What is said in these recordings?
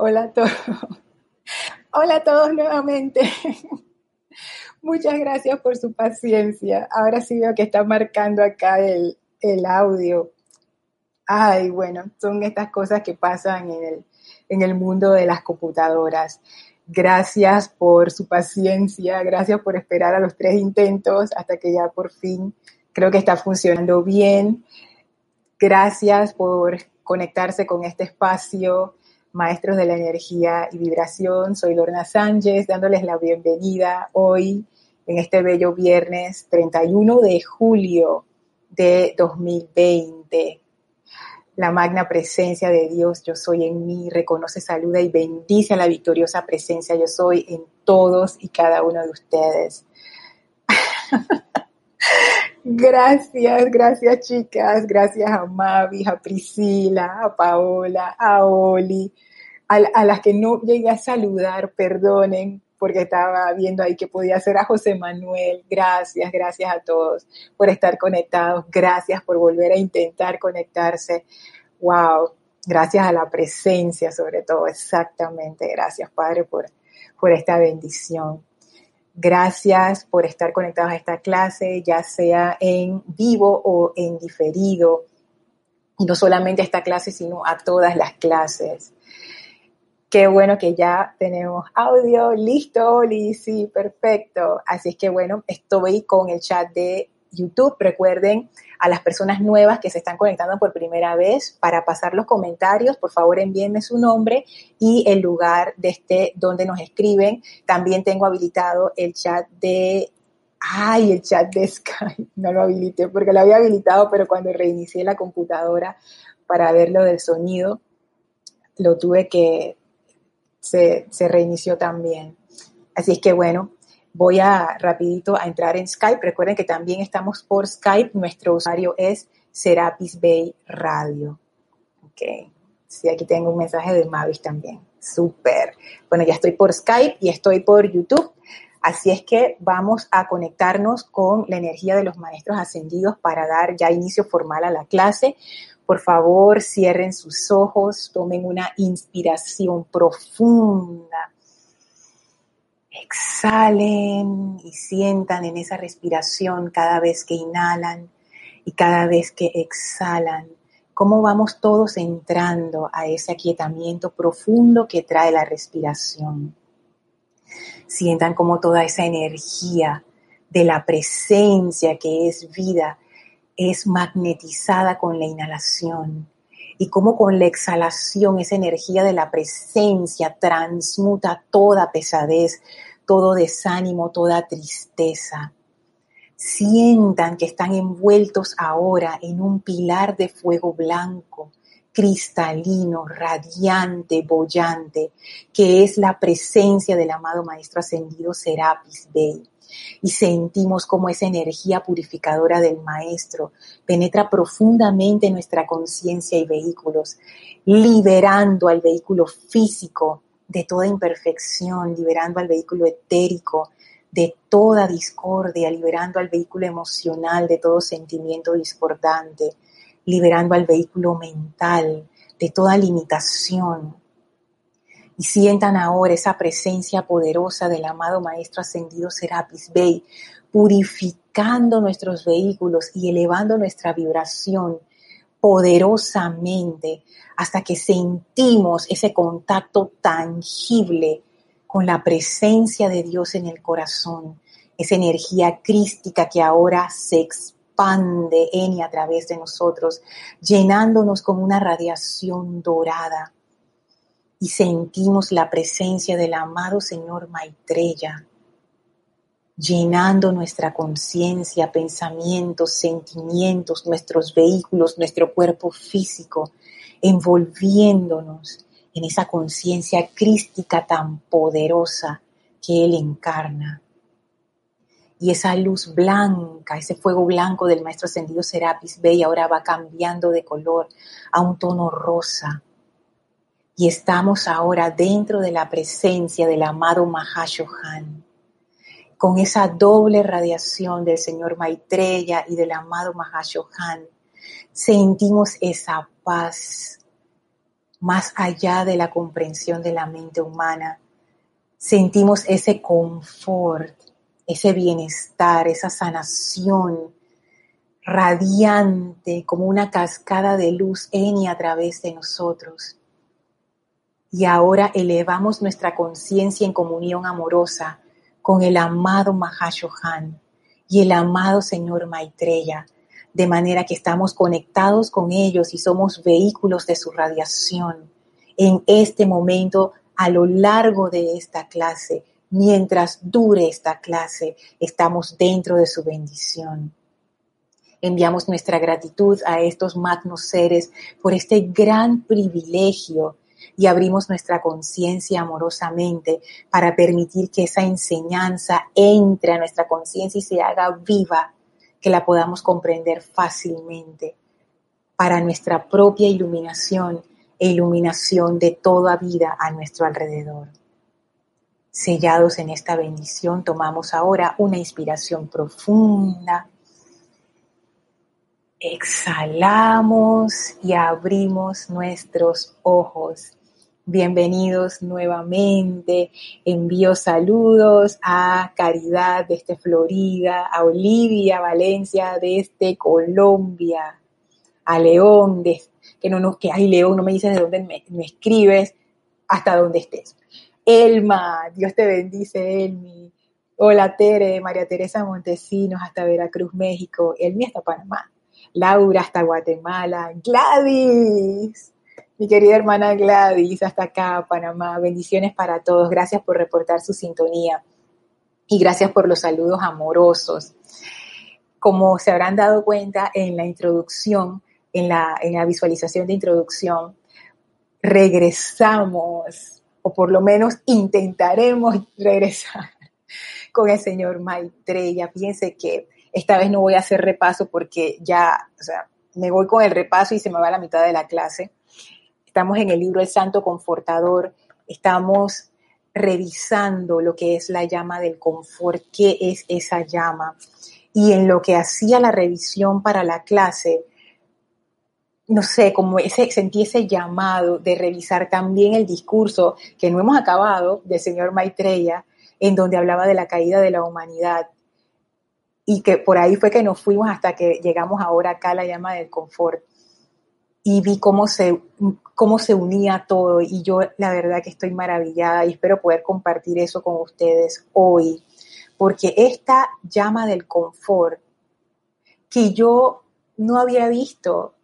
Hola a todos. Hola a todos nuevamente. Muchas gracias por su paciencia. Ahora sí veo que está marcando acá el, el audio. Ay, bueno, son estas cosas que pasan en el, en el mundo de las computadoras. Gracias por su paciencia, gracias por esperar a los tres intentos hasta que ya por fin creo que está funcionando bien. Gracias por conectarse con este espacio, maestros de la energía y vibración. Soy Lorna Sánchez, dándoles la bienvenida hoy en este bello viernes 31 de julio de 2020 la magna presencia de Dios, yo soy en mí, reconoce, saluda y bendice a la victoriosa presencia, yo soy en todos y cada uno de ustedes. gracias, gracias chicas, gracias a Mavi, a Priscila, a Paola, a Oli, a, a las que no llegué a saludar, perdonen, porque estaba viendo ahí que podía hacer a José Manuel. Gracias, gracias a todos por estar conectados. Gracias por volver a intentar conectarse. Wow, gracias a la presencia sobre todo, exactamente. Gracias, Padre, por, por esta bendición. Gracias por estar conectados a esta clase, ya sea en vivo o en diferido. Y no solamente a esta clase, sino a todas las clases. Qué bueno que ya tenemos audio listo, sí, perfecto. Así es que bueno, estoy con el chat de YouTube. Recuerden a las personas nuevas que se están conectando por primera vez para pasar los comentarios, por favor envíenme su nombre y el lugar de este donde nos escriben. También tengo habilitado el chat de Ay, el chat de Skype, no lo habilité porque lo había habilitado, pero cuando reinicié la computadora para ver lo del sonido, lo tuve que se, reinició también. Así es que bueno, voy a rapidito a entrar en Skype. Recuerden que también estamos por Skype. Nuestro usuario es Serapis Bay Radio. Ok. Sí, aquí tengo un mensaje de Mavis también. Súper. Bueno, ya estoy por Skype y estoy por YouTube. Así es que vamos a conectarnos con la energía de los maestros ascendidos para dar ya inicio formal a la clase. Por favor, cierren sus ojos, tomen una inspiración profunda. Exhalen y sientan en esa respiración cada vez que inhalan y cada vez que exhalan. Cómo vamos todos entrando a ese aquietamiento profundo que trae la respiración. Sientan como toda esa energía de la presencia que es vida es magnetizada con la inhalación y cómo con la exhalación esa energía de la presencia transmuta toda pesadez, todo desánimo, toda tristeza. Sientan que están envueltos ahora en un pilar de fuego blanco, cristalino, radiante, bollante, que es la presencia del amado Maestro Ascendido Serapis Bey y sentimos como esa energía purificadora del Maestro penetra profundamente en nuestra conciencia y vehículos, liberando al vehículo físico de toda imperfección, liberando al vehículo etérico de toda discordia, liberando al vehículo emocional de todo sentimiento discordante, liberando al vehículo mental de toda limitación, y sientan ahora esa presencia poderosa del amado Maestro Ascendido Serapis Bey, purificando nuestros vehículos y elevando nuestra vibración poderosamente hasta que sentimos ese contacto tangible con la presencia de Dios en el corazón, esa energía crística que ahora se expande en y a través de nosotros, llenándonos con una radiación dorada. Y sentimos la presencia del amado Señor Maitreya, llenando nuestra conciencia, pensamientos, sentimientos, nuestros vehículos, nuestro cuerpo físico, envolviéndonos en esa conciencia crística tan poderosa que Él encarna. Y esa luz blanca, ese fuego blanco del Maestro Ascendido Serapis Bey ahora va cambiando de color a un tono rosa, y estamos ahora dentro de la presencia del amado Mahashohan, con esa doble radiación del Señor Maitreya y del amado Mahashohan. Sentimos esa paz más allá de la comprensión de la mente humana. Sentimos ese confort, ese bienestar, esa sanación radiante como una cascada de luz en y a través de nosotros. Y ahora elevamos nuestra conciencia en comunión amorosa con el amado Mahashohan y el amado Señor Maitreya, de manera que estamos conectados con ellos y somos vehículos de su radiación. En este momento, a lo largo de esta clase, mientras dure esta clase, estamos dentro de su bendición. Enviamos nuestra gratitud a estos magnos seres por este gran privilegio y abrimos nuestra conciencia amorosamente para permitir que esa enseñanza entre a nuestra conciencia y se haga viva, que la podamos comprender fácilmente para nuestra propia iluminación e iluminación de toda vida a nuestro alrededor. Sellados en esta bendición, tomamos ahora una inspiración profunda Exhalamos y abrimos nuestros ojos. Bienvenidos nuevamente. Envío saludos a Caridad desde Florida, a Olivia Valencia desde Colombia, a León, que no, no, que hay León, no me dices de dónde me, me escribes, hasta donde estés. Elma, Dios te bendice, Elmi. Hola Tere, María Teresa Montesinos hasta Veracruz, México. Elmi hasta Panamá. Laura hasta Guatemala, Gladys, mi querida hermana Gladys, hasta acá, Panamá. Bendiciones para todos. Gracias por reportar su sintonía y gracias por los saludos amorosos. Como se habrán dado cuenta en la introducción, en la, en la visualización de introducción, regresamos, o por lo menos intentaremos regresar con el señor Maitreya. Piense que esta vez no voy a hacer repaso porque ya, o sea, me voy con el repaso y se me va la mitad de la clase. Estamos en el libro El Santo Confortador, estamos revisando lo que es la llama del confort, qué es esa llama. Y en lo que hacía la revisión para la clase, no sé, como sentí ese llamado de revisar también el discurso que no hemos acabado del señor Maitreya, en donde hablaba de la caída de la humanidad y que por ahí fue que nos fuimos hasta que llegamos ahora acá a la llama del confort. Y vi cómo se, cómo se unía todo y yo la verdad que estoy maravillada y espero poder compartir eso con ustedes hoy, porque esta llama del confort que yo no había visto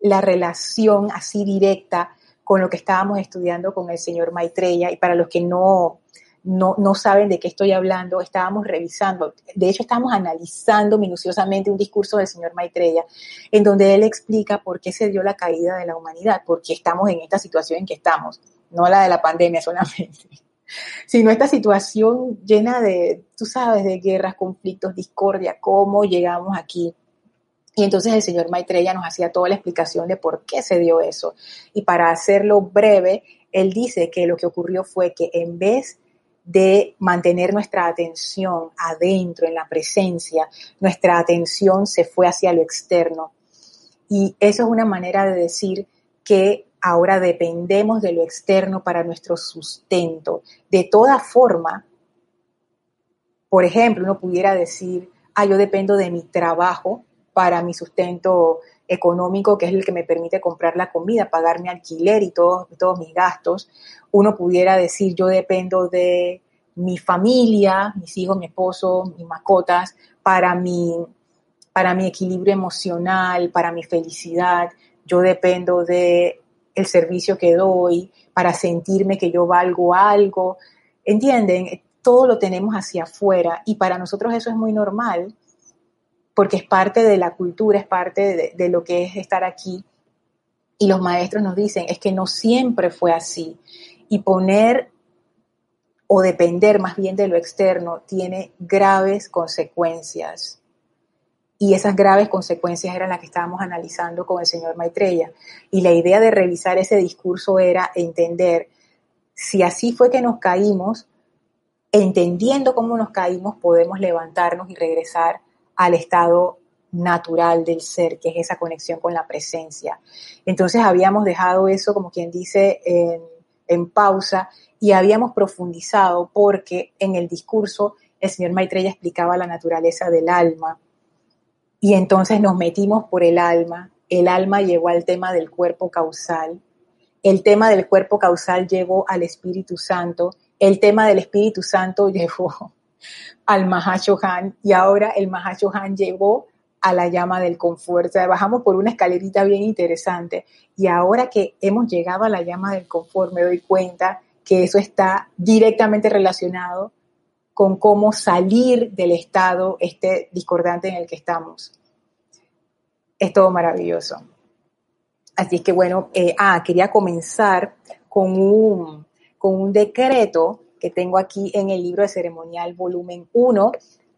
la relación así directa con lo que estábamos estudiando con el señor Maitreya y para los que no no, no saben de qué estoy hablando, estábamos revisando, de hecho estábamos analizando minuciosamente un discurso del señor Maitreya, en donde él explica por qué se dio la caída de la humanidad, por qué estamos en esta situación en que estamos, no la de la pandemia solamente, sino esta situación llena de, tú sabes, de guerras, conflictos, discordia, cómo llegamos aquí. Y entonces el señor Maitreya nos hacía toda la explicación de por qué se dio eso. Y para hacerlo breve, él dice que lo que ocurrió fue que en vez de mantener nuestra atención adentro, en la presencia, nuestra atención se fue hacia lo externo. Y eso es una manera de decir que ahora dependemos de lo externo para nuestro sustento. De toda forma, por ejemplo, uno pudiera decir, ah, yo dependo de mi trabajo para mi sustento económico, que es el que me permite comprar la comida, pagar mi alquiler y todos, todos mis gastos uno pudiera decir yo dependo de mi familia, mis hijos, mi esposo, mis mascotas, para mi, para mi equilibrio emocional, para mi felicidad. Yo dependo de el servicio que doy para sentirme que yo valgo algo. ¿Entienden? Todo lo tenemos hacia afuera y para nosotros eso es muy normal porque es parte de la cultura, es parte de, lo que es estar aquí. Y los maestros nos dicen, es que no siempre fue así y poner o depender más bien de lo externo tiene graves consecuencias. Y esas graves consecuencias eran las que estábamos analizando con el señor Maitreya. Y la idea de revisar ese discurso era entender si así fue que nos caímos, entendiendo cómo nos caímos, podemos levantarnos y regresar al estado natural del ser, que es esa conexión con la presencia. Entonces habíamos dejado eso, como quien dice, en, en pausa y habíamos profundizado porque en el discurso el señor Maitreya explicaba la naturaleza del alma. Y entonces nos metimos por el alma, el alma llegó al tema del cuerpo causal, el tema del cuerpo causal llegó al Espíritu Santo, el tema del Espíritu Santo llegó al Mahashohan y ahora el Mahashohan llegó a la llama del confort. O sea, bajamos por una escalerita bien interesante y ahora que hemos llegado a la llama del confort me doy cuenta que eso está directamente relacionado con cómo salir del estado este discordante en el que estamos. Es todo maravilloso. Así que bueno, eh, ah, quería comenzar con un, con un decreto que tengo aquí en el libro de ceremonial volumen 1.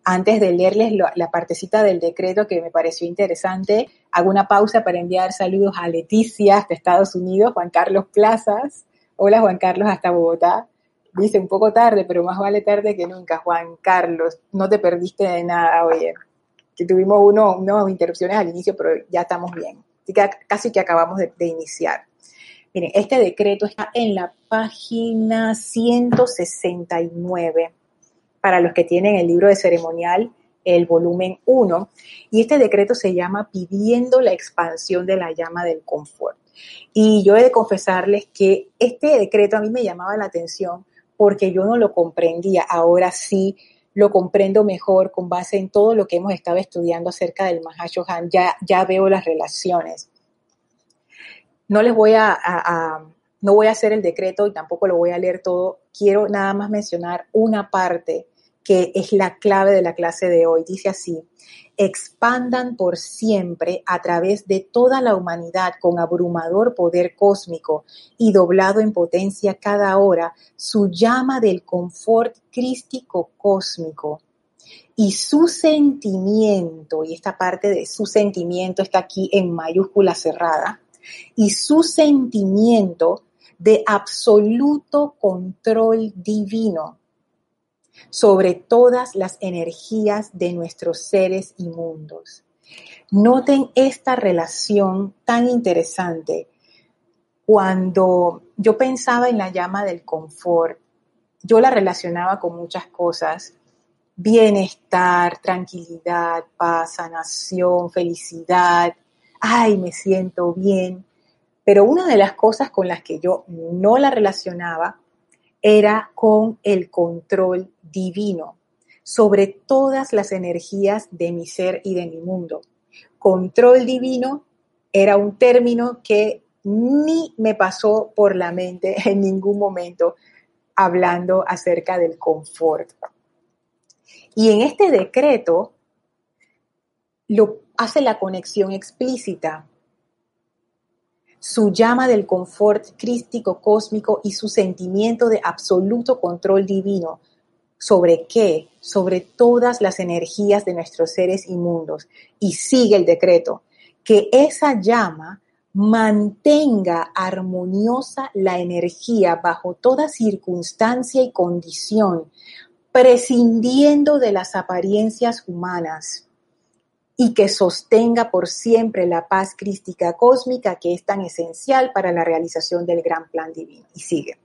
Antes de leerles la partecita del decreto que me pareció interesante, hago una pausa para enviar saludos a Leticia de Estados Unidos, Juan Carlos Plazas. Hola Juan Carlos hasta Bogotá. Dice un poco tarde, pero más vale tarde que nunca, Juan Carlos. No te perdiste de nada, oye. Que tuvimos unas interrupciones al inicio, pero ya estamos bien. Así que casi que acabamos de iniciar. Miren, este decreto está en la página 169 para los que tienen el libro de ceremonial, el volumen 1, y este decreto se llama pidiendo la expansión de la llama del confort. Y yo he de confesarles que este decreto a mí me llamaba la atención porque yo no lo comprendía. Ahora sí lo comprendo mejor con base en todo lo que hemos estado estudiando acerca del Mahashohan. Ya, ya veo las relaciones. No les voy a, no voy a hacer el decreto y tampoco lo voy a leer todo. Quiero nada más mencionar una parte que es la clave de la clase de hoy. Dice así, expandan por siempre a través de toda la humanidad con abrumador poder cósmico y doblado en potencia cada hora su llama del confort crístico cósmico. Y su sentimiento, y esta parte de su sentimiento está aquí en mayúscula cerrada, y su sentimiento de absoluto control divino sobre todas las energías de nuestros seres y mundos. Noten esta relación tan interesante. Cuando yo pensaba en la llama del confort, yo la relacionaba con muchas cosas, bienestar, tranquilidad, paz, sanación, felicidad, ay, me siento bien. Pero una de las cosas con las que yo no la relacionaba era con el control divino sobre todas las energías de mi ser y de mi mundo. Control divino era un término que ni me pasó por la mente en ningún momento hablando acerca del confort. Y en este decreto lo hace la conexión explícita. Su llama del confort crístico cósmico y su sentimiento de absoluto control divino. ¿Sobre qué? Sobre todas las energías de nuestros seres inmundos. Y sigue el decreto. Que esa llama mantenga armoniosa la energía bajo toda circunstancia y condición, prescindiendo de las apariencias humanas y que sostenga por siempre la paz crística cósmica que es tan esencial para la realización del gran plan divino. Y sigue.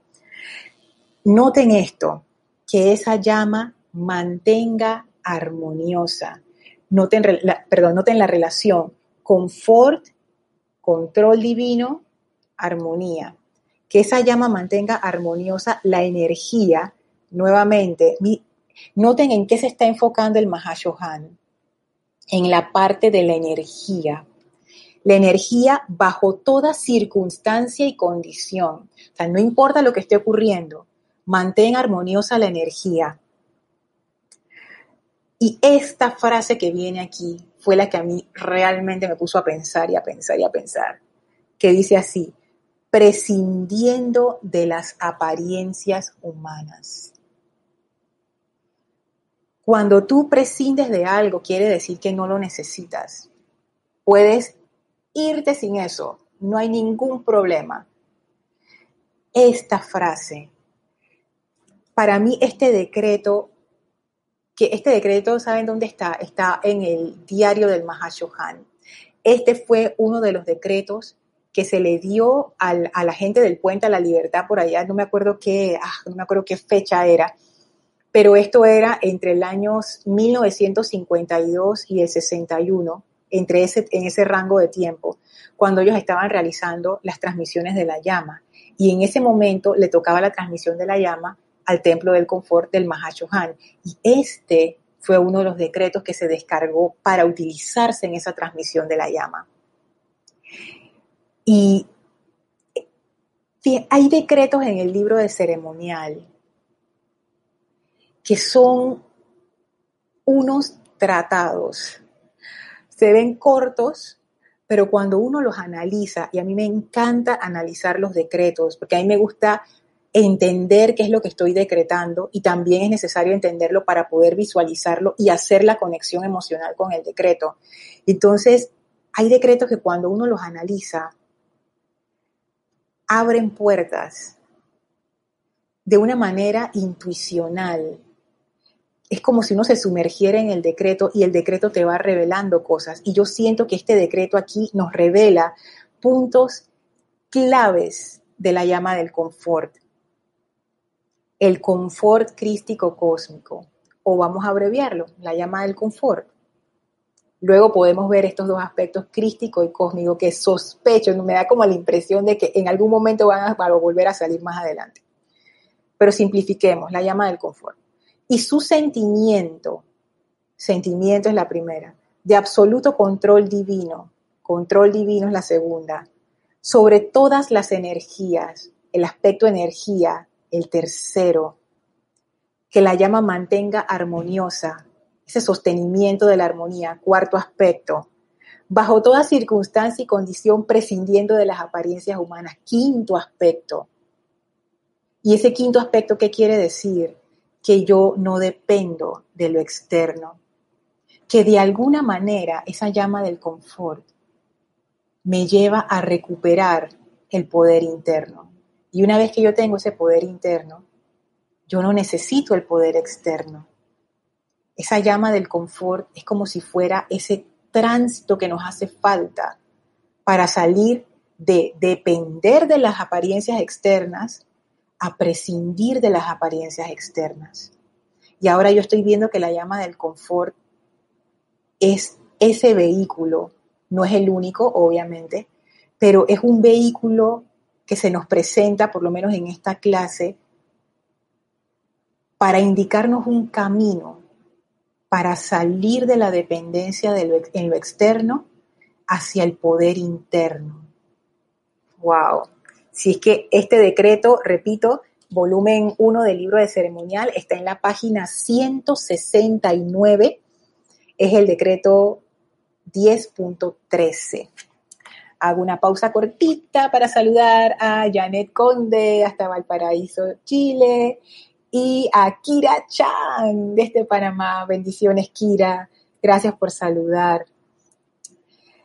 Noten esto, que esa llama mantenga armoniosa. Noten, perdón, noten la relación confort, control divino, armonía. Que esa llama mantenga armoniosa la energía, nuevamente. noten en qué se está enfocando el Mahashohan en la parte de la energía. La energía bajo toda circunstancia y condición. O sea, no importa lo que esté ocurriendo, mantén armoniosa la energía. Y esta frase que viene aquí fue la que a mí realmente me puso a pensar y a pensar y a pensar, que dice así, prescindiendo de las apariencias humanas. Cuando tú prescindes de algo, quiere decir que no lo necesitas. Puedes irte sin eso, no hay ningún problema. Esta frase, para mí este decreto que este decreto, ¿saben dónde está? Está en el diario del Mahashohan. Este fue uno de los decretos que se le dio a la gente del Puente a la Libertad por allá, no me acuerdo qué, ah, no me acuerdo qué fecha era, pero esto era entre el año 1952 y el 61, entre ese, en ese rango de tiempo, cuando ellos estaban realizando las transmisiones de la llama. Y en ese momento le tocaba la transmisión de la llama al Templo del Confort del Mahashohan. Y este fue uno de los decretos que se descargó para utilizarse en esa transmisión de la llama. Y hay decretos en el libro de ceremonial que son unos tratados. Se ven cortos, pero cuando uno los analiza, y a mí me encanta analizar los decretos, porque a mí me gusta entender qué es lo que estoy decretando y también es necesario entenderlo para poder visualizarlo y hacer la conexión emocional con el decreto. Entonces, hay decretos que cuando uno los analiza, abren puertas de una manera intuicional. Es como si uno se sumergiera en el decreto y el decreto te va revelando cosas. Y yo siento que este decreto aquí nos revela puntos claves de la llama del confort. El confort crístico cósmico, o vamos a abreviarlo, la llama del confort. Luego podemos ver estos dos aspectos crístico y cósmico que sospecho, me da como la impresión de que en algún momento van a, volver a salir más adelante. Pero simplifiquemos la llama del confort. Y su sentimiento, sentimiento es la primera, de absoluto control divino, control divino es la segunda, sobre todas las energías, el aspecto energía, el tercero, que la llama mantenga armoniosa, ese sostenimiento de la armonía. Cuarto aspecto, bajo toda circunstancia y condición prescindiendo de las apariencias humanas. Quinto aspecto. Y ese quinto aspecto, ¿qué quiere decir? Que yo no dependo de lo externo. Que de alguna manera esa llama del confort me lleva a recuperar el poder interno. Y una vez que yo tengo ese poder interno, yo no necesito el poder externo esa llama del confort es como si fuera ese tránsito que nos hace falta para salir de depender de las apariencias externas a prescindir de las apariencias externas. Y ahora yo estoy viendo que la llama del confort es ese vehículo, no es el único, obviamente, pero es un vehículo que se nos presenta, por lo menos en esta clase, para indicarnos un camino para salir de la dependencia en lo externo hacia el poder interno. ¡Wow! Si es que este decreto, repito, volumen 1 del libro de ceremonial, está en la página 169, es el decreto 10.13. Hago una pausa cortita para saludar a Janet Conde hasta Valparaíso, Chile, y a Kira Chan desde Panamá. Bendiciones, Kira. Gracias por saludar.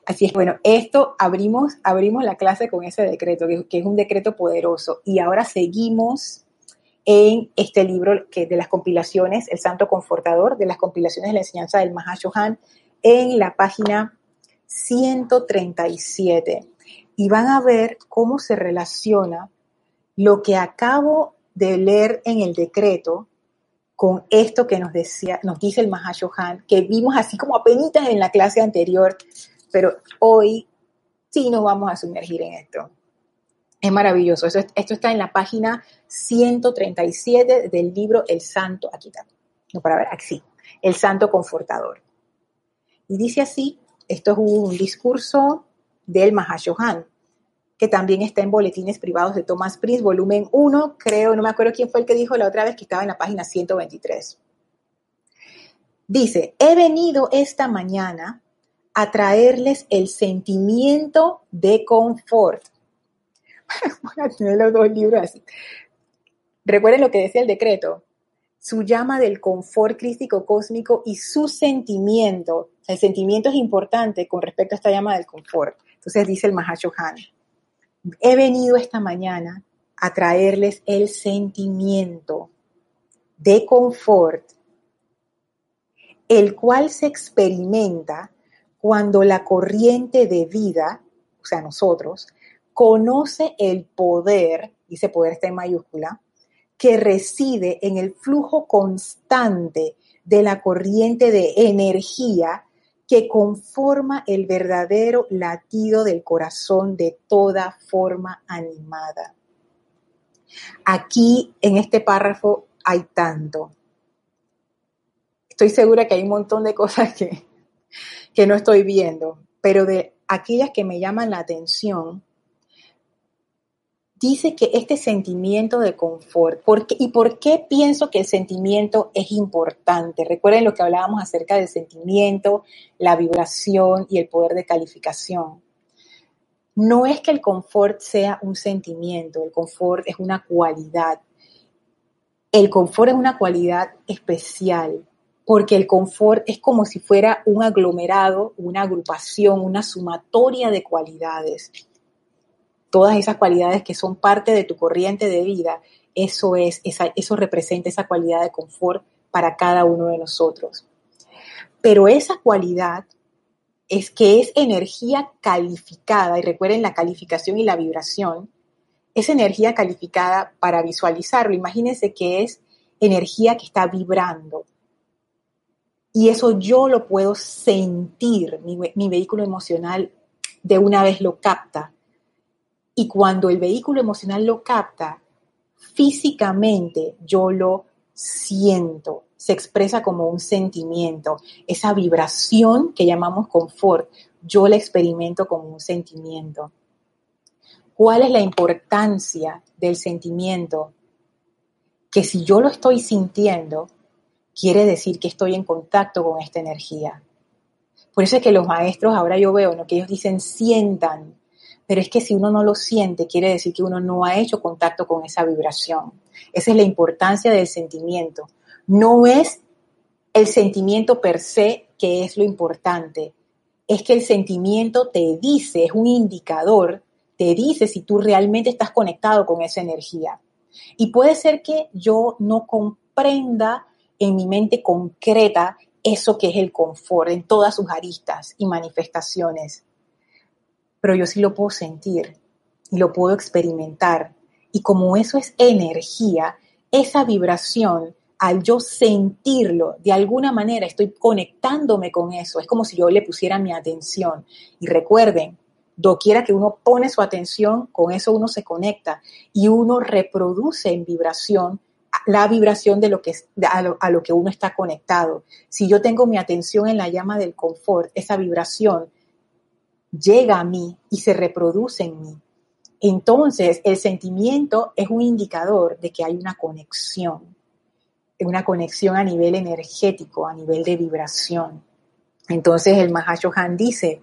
Así es, bueno, esto abrimos, abrimos la clase con ese decreto, que, es un decreto poderoso. Y ahora seguimos en este libro que de las compilaciones, El Santo Confortador, de las compilaciones de la enseñanza del Mahashohan, en la página 137. Y van a ver cómo se relaciona lo que acabo de leer en el decreto con esto que nos decía, nos dice el Mahashohan, que vimos así como apenas en la clase anterior, pero hoy sí nos vamos a sumergir en esto. Es maravilloso. Esto, está en la página 137 del libro El Santo, aquí está, no para ver, aquí, El Santo Confortador. Y dice así, esto es un discurso del Mahashohan, que también está en Boletines Privados de Thomas Prince, volumen 1, creo, no me acuerdo quién fue el que dijo la otra vez que estaba en la página 123. Dice, he venido esta mañana a traerles el sentimiento de confort. Voy a tener los dos libros así. Recuerden lo que decía el decreto. Su llama del confort crístico cósmico y su sentimiento. El sentimiento es importante con respecto a esta llama del confort. Entonces dice el Mahashohan he venido esta mañana a traerles el sentimiento de confort el cual se experimenta cuando la corriente de vida, o sea, nosotros, conoce el poder, dice poder está en mayúscula, que reside en el flujo constante de la corriente de energía que conforma el verdadero latido del corazón de toda forma animada. Aquí en este párrafo hay tanto. Estoy segura que hay un montón de cosas que, que no estoy viendo, pero de aquellas que me llaman la atención, dice que este sentimiento de confort, ¿y por qué pienso que el sentimiento es importante? Recuerden lo que hablábamos acerca del sentimiento, la vibración y el poder de calificación. No es que el confort sea un sentimiento, el confort es una cualidad. El confort es una cualidad especial, porque el confort es como si fuera un aglomerado, una agrupación, una sumatoria de cualidades todas esas cualidades que son parte de tu corriente de vida, eso es, eso representa esa cualidad de confort para cada uno de nosotros. Pero esa cualidad es que es energía calificada, y recuerden la calificación y la vibración, es energía calificada para visualizarlo. Imagínense que es energía que está vibrando. Y eso yo lo puedo sentir, mi, vehículo emocional de una vez lo capta y cuando el vehículo emocional lo capta, físicamente yo lo siento, se expresa como un sentimiento. Esa vibración que llamamos confort, yo la experimento como un sentimiento. ¿Cuál es la importancia del sentimiento? Que si yo lo estoy sintiendo, quiere decir que estoy en contacto con esta energía. Por eso es que los maestros, ahora yo veo, ¿no? que ellos dicen sientan, pero es que si uno no lo siente, quiere decir que uno no ha hecho contacto con esa vibración. Esa es la importancia del sentimiento. No es el sentimiento per se que es lo importante, es que el sentimiento te dice, es un indicador, te dice si tú realmente estás conectado con esa energía. Y puede ser que yo no comprenda en mi mente concreta eso que es el confort en todas sus aristas y manifestaciones pero yo sí lo puedo sentir y lo puedo experimentar. Y como eso es energía, esa vibración, al yo sentirlo, de alguna manera estoy conectándome con eso. Es como si yo le pusiera mi atención. Y recuerden, doquiera que uno pone su atención, con eso uno se conecta y uno reproduce en vibración la vibración de lo que a lo, a lo que uno está conectado. Si yo tengo mi atención en la llama del confort, esa vibración llega a mí y se reproduce en mí. Entonces, el sentimiento es un indicador de que hay una conexión, una conexión a nivel energético, a nivel de vibración. Entonces, el Mahashohan dice,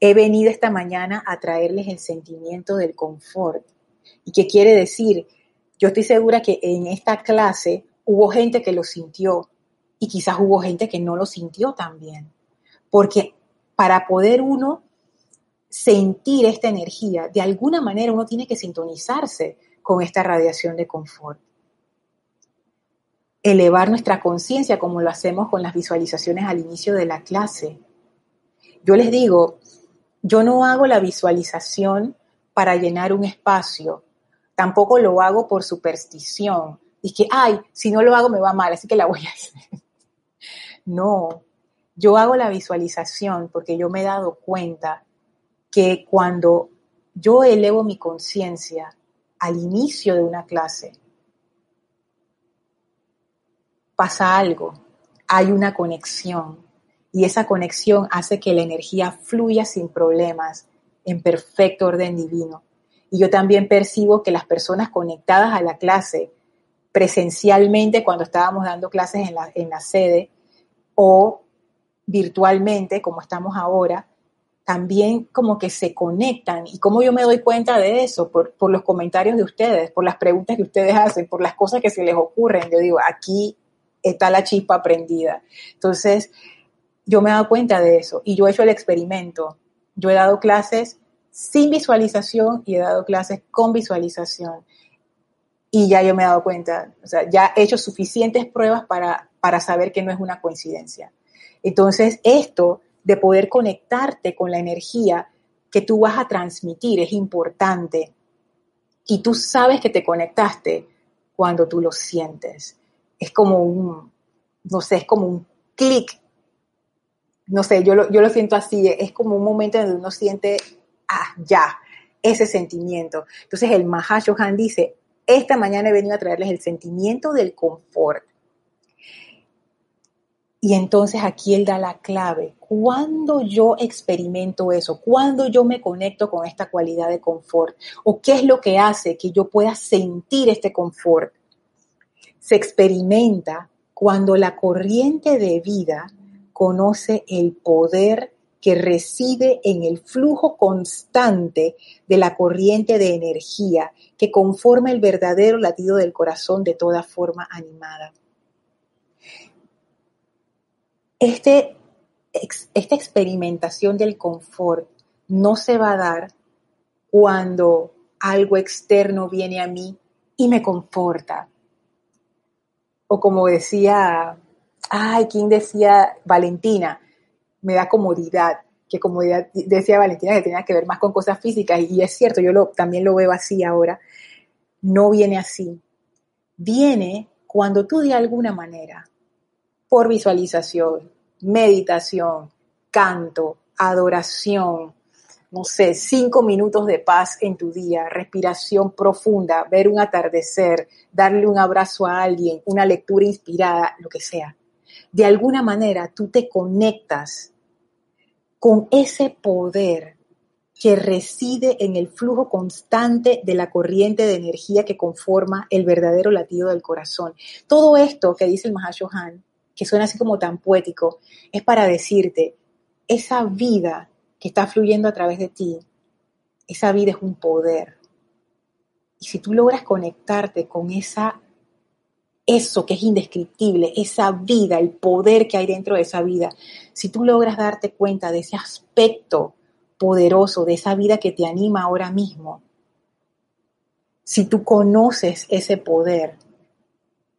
he venido esta mañana a traerles el sentimiento del confort. ¿Y qué quiere decir? Yo estoy segura que en esta clase hubo gente que lo sintió y quizás hubo gente que no lo sintió también. Porque para poder uno sentir esta energía, de alguna manera uno tiene que sintonizarse con esta radiación de confort. Elevar nuestra conciencia como lo hacemos con las visualizaciones al inicio de la clase. Yo les digo, yo no hago la visualización para llenar un espacio, tampoco lo hago por superstición. Y que, ay, si no lo hago me va mal, así que la voy a hacer. No, yo hago la visualización porque yo me he dado cuenta que cuando yo elevo mi conciencia al inicio de una clase, pasa algo, hay una conexión y esa conexión hace que la energía fluya sin problemas, en perfecto orden divino. Y yo también percibo que las personas conectadas a la clase presencialmente cuando estábamos dando clases en la, en la sede o virtualmente como estamos ahora, también como que se conectan. ¿Y cómo yo me doy cuenta de eso? Por, los comentarios de ustedes, por las preguntas que ustedes hacen, por las cosas que se les ocurren. Yo digo, aquí está la chispa prendida. Entonces, yo me he dado cuenta de eso y yo he hecho el experimento. Yo he dado clases sin visualización y he dado clases con visualización. Y ya yo me he dado cuenta, o sea, ya he hecho suficientes pruebas para, para saber que no es una coincidencia. Entonces, esto de poder conectarte con la energía que tú vas a transmitir es importante. Y tú sabes que te conectaste cuando tú lo sientes. Es como un, no sé, es como un clic. No sé, yo lo, yo lo siento así, es como un momento donde uno siente, ah, ya, ese sentimiento. Entonces el Mahashohan dice, esta mañana he venido a traerles el sentimiento del confort. Y entonces aquí él da la clave. Cuando yo experimento eso, cuando yo me conecto con esta cualidad de confort, o qué es lo que hace que yo pueda sentir este confort, se experimenta cuando la corriente de vida conoce el poder que reside en el flujo constante de la corriente de energía que conforma el verdadero latido del corazón de toda forma animada. Este, esta experimentación del confort no se va a dar cuando algo externo viene a mí y me conforta. O como decía, ay, ¿quién decía? Valentina, me da comodidad, que comodidad decía Valentina que tenía que ver más con cosas físicas y es cierto, yo también lo veo así ahora. No viene así. Viene cuando tú de alguna manera por visualización, meditación, canto, adoración, no sé, cinco minutos de paz en tu día, respiración profunda, ver un atardecer, darle un abrazo a alguien, una lectura inspirada, lo que sea. De alguna manera tú te conectas con ese poder que reside en el flujo constante de la corriente de energía que conforma el verdadero latido del corazón. Todo esto que dice el Mahashohan que suena así como tan poético, es para decirte, esa vida que está fluyendo a través de ti, esa vida es un poder. Y si tú logras conectarte con esa eso que es indescriptible, esa vida, el poder que hay dentro de esa vida, si tú logras darte cuenta de ese aspecto poderoso, de esa vida que te anima ahora mismo, si tú conoces ese poder,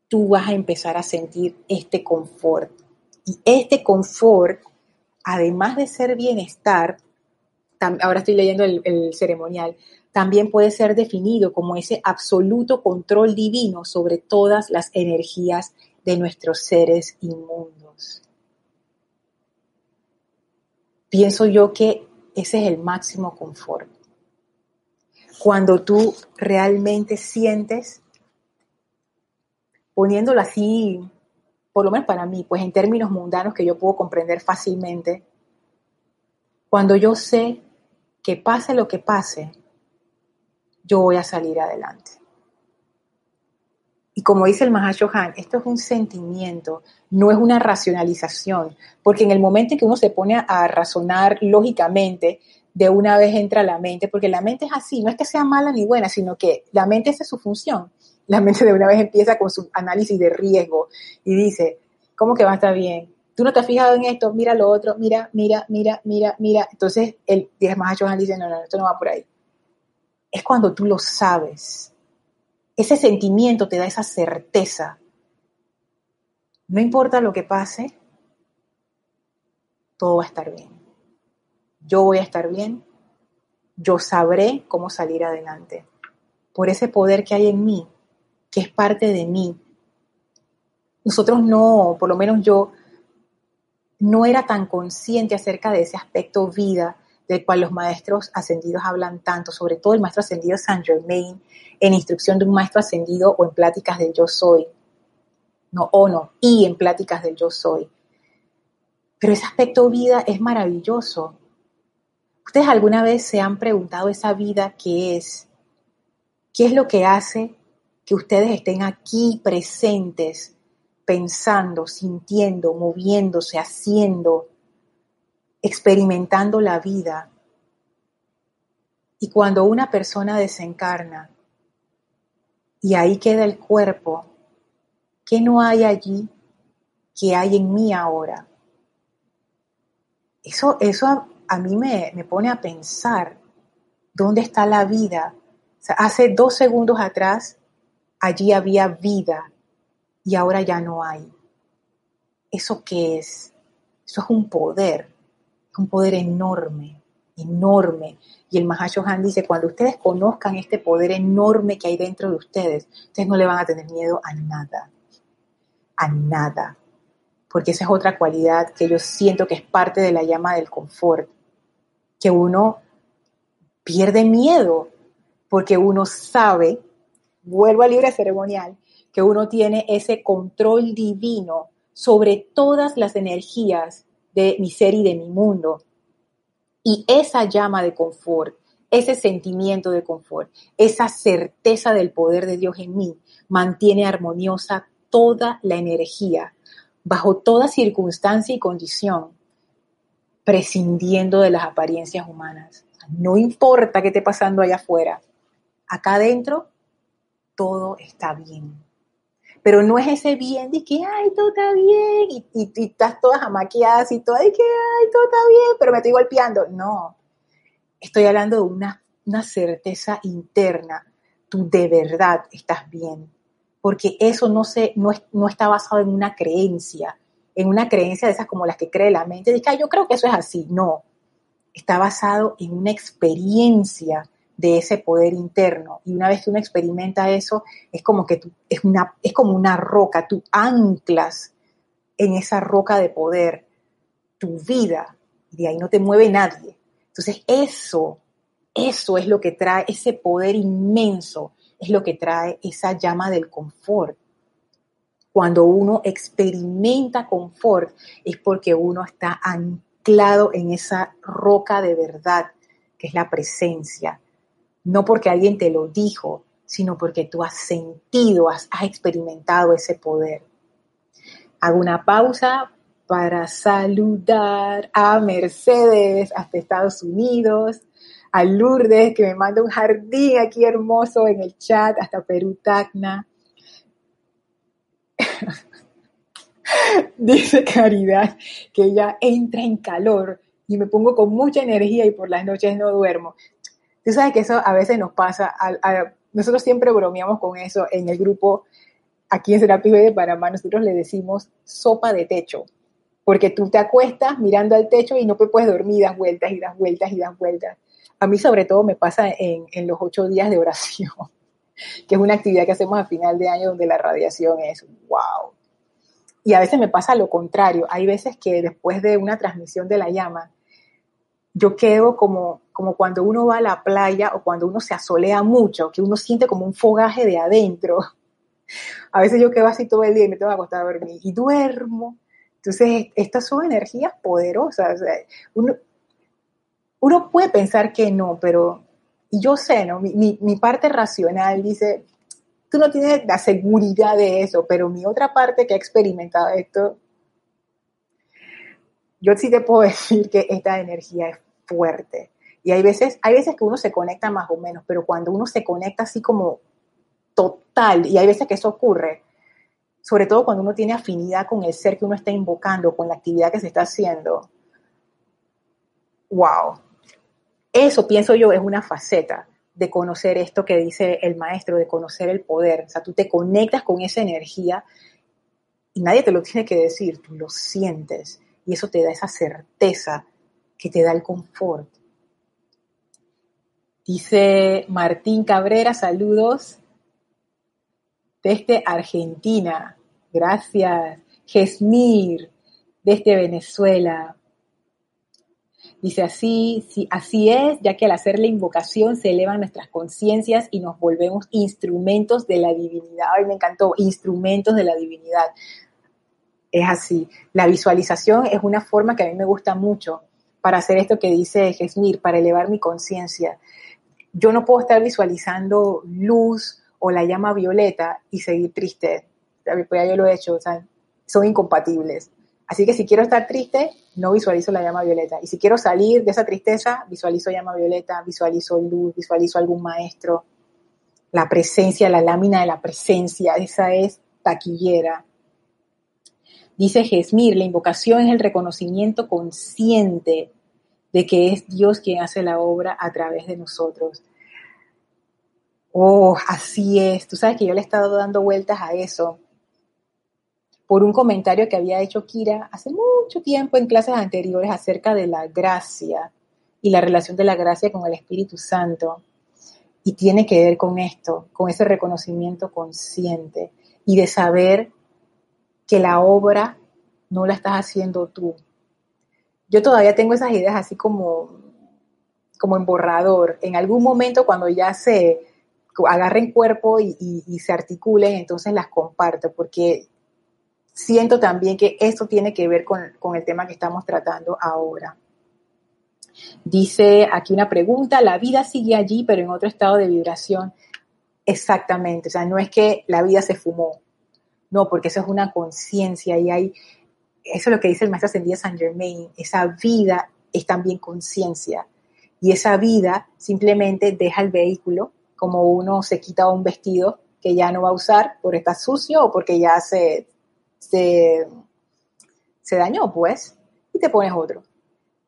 tú vas a empezar a sentir este confort. Y este confort, además de ser bienestar, ahora estoy leyendo el, el ceremonial, también puede ser definido como ese absoluto control divino sobre todas las energías de nuestros seres inmundos. Pienso yo que ese es el máximo confort. Cuando tú realmente sientes poniéndolo así, por lo menos para mí, pues en términos mundanos que yo puedo comprender fácilmente, cuando yo sé que pase lo que pase, yo voy a salir adelante. Y como dice el Mahashohan, esto es un sentimiento, no es una racionalización, porque en el momento en que uno se pone a razonar lógicamente, de una vez entra la mente, porque la mente es así, no es que sea mala ni buena, sino que la mente es su función la mente de una vez empieza con su análisis de riesgo y dice, ¿cómo que va a estar bien? Tú no te has fijado en esto, mira lo otro, mira, mira, mira, mira, mira. Entonces el 10 más Johan dice, no, no, esto no va por ahí. Es cuando tú lo sabes. Ese sentimiento te da esa certeza. No importa lo que pase, todo va a estar bien. Yo voy a estar bien. Yo sabré cómo salir adelante. Por ese poder que hay en mí, que es parte de mí. Nosotros no, por lo menos yo, no era tan consciente acerca de ese aspecto vida del cual los maestros ascendidos hablan tanto, sobre todo el maestro ascendido Saint Germain, en instrucción de un maestro ascendido o en pláticas del yo soy. No, o no, y en pláticas del yo soy. Pero ese aspecto vida es maravilloso. ¿Ustedes alguna vez se han preguntado esa vida qué es? ¿Qué es lo que hace que ustedes estén aquí presentes, pensando, sintiendo, moviéndose, haciendo, experimentando la vida. Y cuando una persona desencarna y ahí queda el cuerpo, ¿qué no hay allí que hay en mí ahora? Eso, eso a, mí me, me, pone a pensar, ¿dónde está la vida? hace dos segundos atrás allí había vida y ahora ya no hay. ¿Eso qué es? Eso es un poder, un poder enorme, enorme. Y el Mahashohan dice, cuando ustedes conozcan este poder enorme que hay dentro de ustedes, ustedes no le van a tener miedo a nada, a nada. Porque esa es otra cualidad que yo siento que es parte de la llama del confort, que uno pierde miedo, porque uno sabe, vuelvo al libre ceremonial, que uno tiene ese control divino sobre todas las energías de mi ser y de mi mundo. Y esa llama de confort, ese sentimiento de confort, esa certeza del poder de Dios en mí, mantiene armoniosa toda la energía, bajo toda circunstancia y condición, prescindiendo de las apariencias humanas. No importa qué esté pasando allá afuera, acá adentro todo está bien. Pero no es ese bien de que, ay, todo está bien, y, estás todas amaqueadas y todo, y que, ay, todo está bien, pero me estoy golpeando. No, estoy hablando de una, una certeza interna. Tú de verdad estás bien. Porque eso no, se, no, no está basado en una creencia, en una creencia de esas como las que cree la mente, de que yo creo que eso es así. No, está basado en una experiencia de ese poder interno. Y una vez que uno experimenta eso, es como que tú, es, una, es como una roca, tú anclas en esa roca de poder tu vida y de ahí no te mueve nadie. Entonces eso, eso es lo que trae, ese poder inmenso, es lo que trae esa llama del confort. Cuando uno experimenta confort es porque uno está anclado en esa roca de verdad, que es la presencia, no porque alguien te lo dijo, sino porque tú has sentido, has, experimentado ese poder. Hago una pausa para saludar a Mercedes hasta Estados Unidos, a Lourdes que me manda un jardín aquí hermoso en el chat, hasta Perú Tacna. Dice Caridad que ella entra en calor y me pongo con mucha energía y por las noches no duermo. Tú sabes que eso a veces nos pasa, nosotros siempre bromeamos con eso en el grupo, aquí en Serapis de Panamá, nosotros le decimos sopa de techo, porque tú te acuestas mirando al techo y no te puedes dormir, das vueltas y das vueltas y das vueltas. A mí sobre todo me pasa en, en los ocho días de oración, que es una actividad que hacemos a final de año donde la radiación es wow. Y a veces me pasa lo contrario. Hay veces que después de una transmisión de la llama, yo quedo como, como cuando uno va a la playa o cuando uno se asolea mucho, que uno siente como un fogaje de adentro. A veces yo quedo así todo el día y me tengo que acostar a dormir y duermo. Entonces, estas son energías poderosas. Uno, uno puede pensar que no, pero yo sé, ¿no? Mi, mi, parte racional dice, tú no tienes la seguridad de eso, pero mi otra parte que ha experimentado esto, yo sí te puedo decir que esta energía es fuerte. Y hay veces, hay veces que uno se conecta más o menos, pero cuando uno se conecta así como total, y hay veces que eso ocurre, sobre todo cuando uno tiene afinidad con el ser que uno está invocando, con la actividad que se está haciendo, wow. Eso pienso yo es una faceta de conocer esto que dice el maestro, de conocer el poder. O sea, tú te conectas con esa energía y nadie te lo tiene que decir, tú lo sientes y eso te da esa certeza que te da el confort. Dice Martín Cabrera, saludos desde Argentina. Gracias. Gesmir, desde Venezuela. Dice así, sí, así es, ya que al hacer la invocación se elevan nuestras conciencias y nos volvemos instrumentos de la divinidad. Ay, me encantó, instrumentos de la divinidad es así. La visualización es una forma que a mí me gusta mucho para hacer esto que dice Gesmir, para elevar mi conciencia. Yo no puedo estar visualizando luz o la llama violeta y seguir triste. Pues ya yo lo he hecho, o sea, son incompatibles. Así que si quiero estar triste, no visualizo la llama violeta. Y si quiero salir de esa tristeza, visualizo llama violeta, visualizo luz, visualizo algún maestro. La presencia, la lámina de la presencia, esa es taquillera. Dice Gesmir, la invocación es el reconocimiento consciente de que es Dios quien hace la obra a través de nosotros. Oh, así es. Tú sabes que yo le he estado dando vueltas a eso. por un comentario que había hecho Kira hace mucho tiempo en clases anteriores acerca de la gracia y la relación de la gracia con el Espíritu Santo. Y tiene que ver con esto, con ese reconocimiento consciente y de saber que la obra no la estás haciendo tú. Yo todavía tengo esas ideas así como, como en borrador. En algún momento cuando ya se agarren cuerpo y, y se articulen, entonces las comparto, porque siento también que esto tiene que ver con, el tema que estamos tratando ahora. Dice aquí una pregunta, la vida sigue allí, pero en otro estado de vibración. Exactamente, o sea, no es que la vida se fumó, no, porque eso es una conciencia y hay, eso es lo que dice el maestro ascendido Saint Germain, esa vida es también conciencia y esa vida simplemente deja el vehículo como uno se quita un vestido que ya no va a usar porque está sucio o porque ya se, se, dañó, pues, y te pones otro.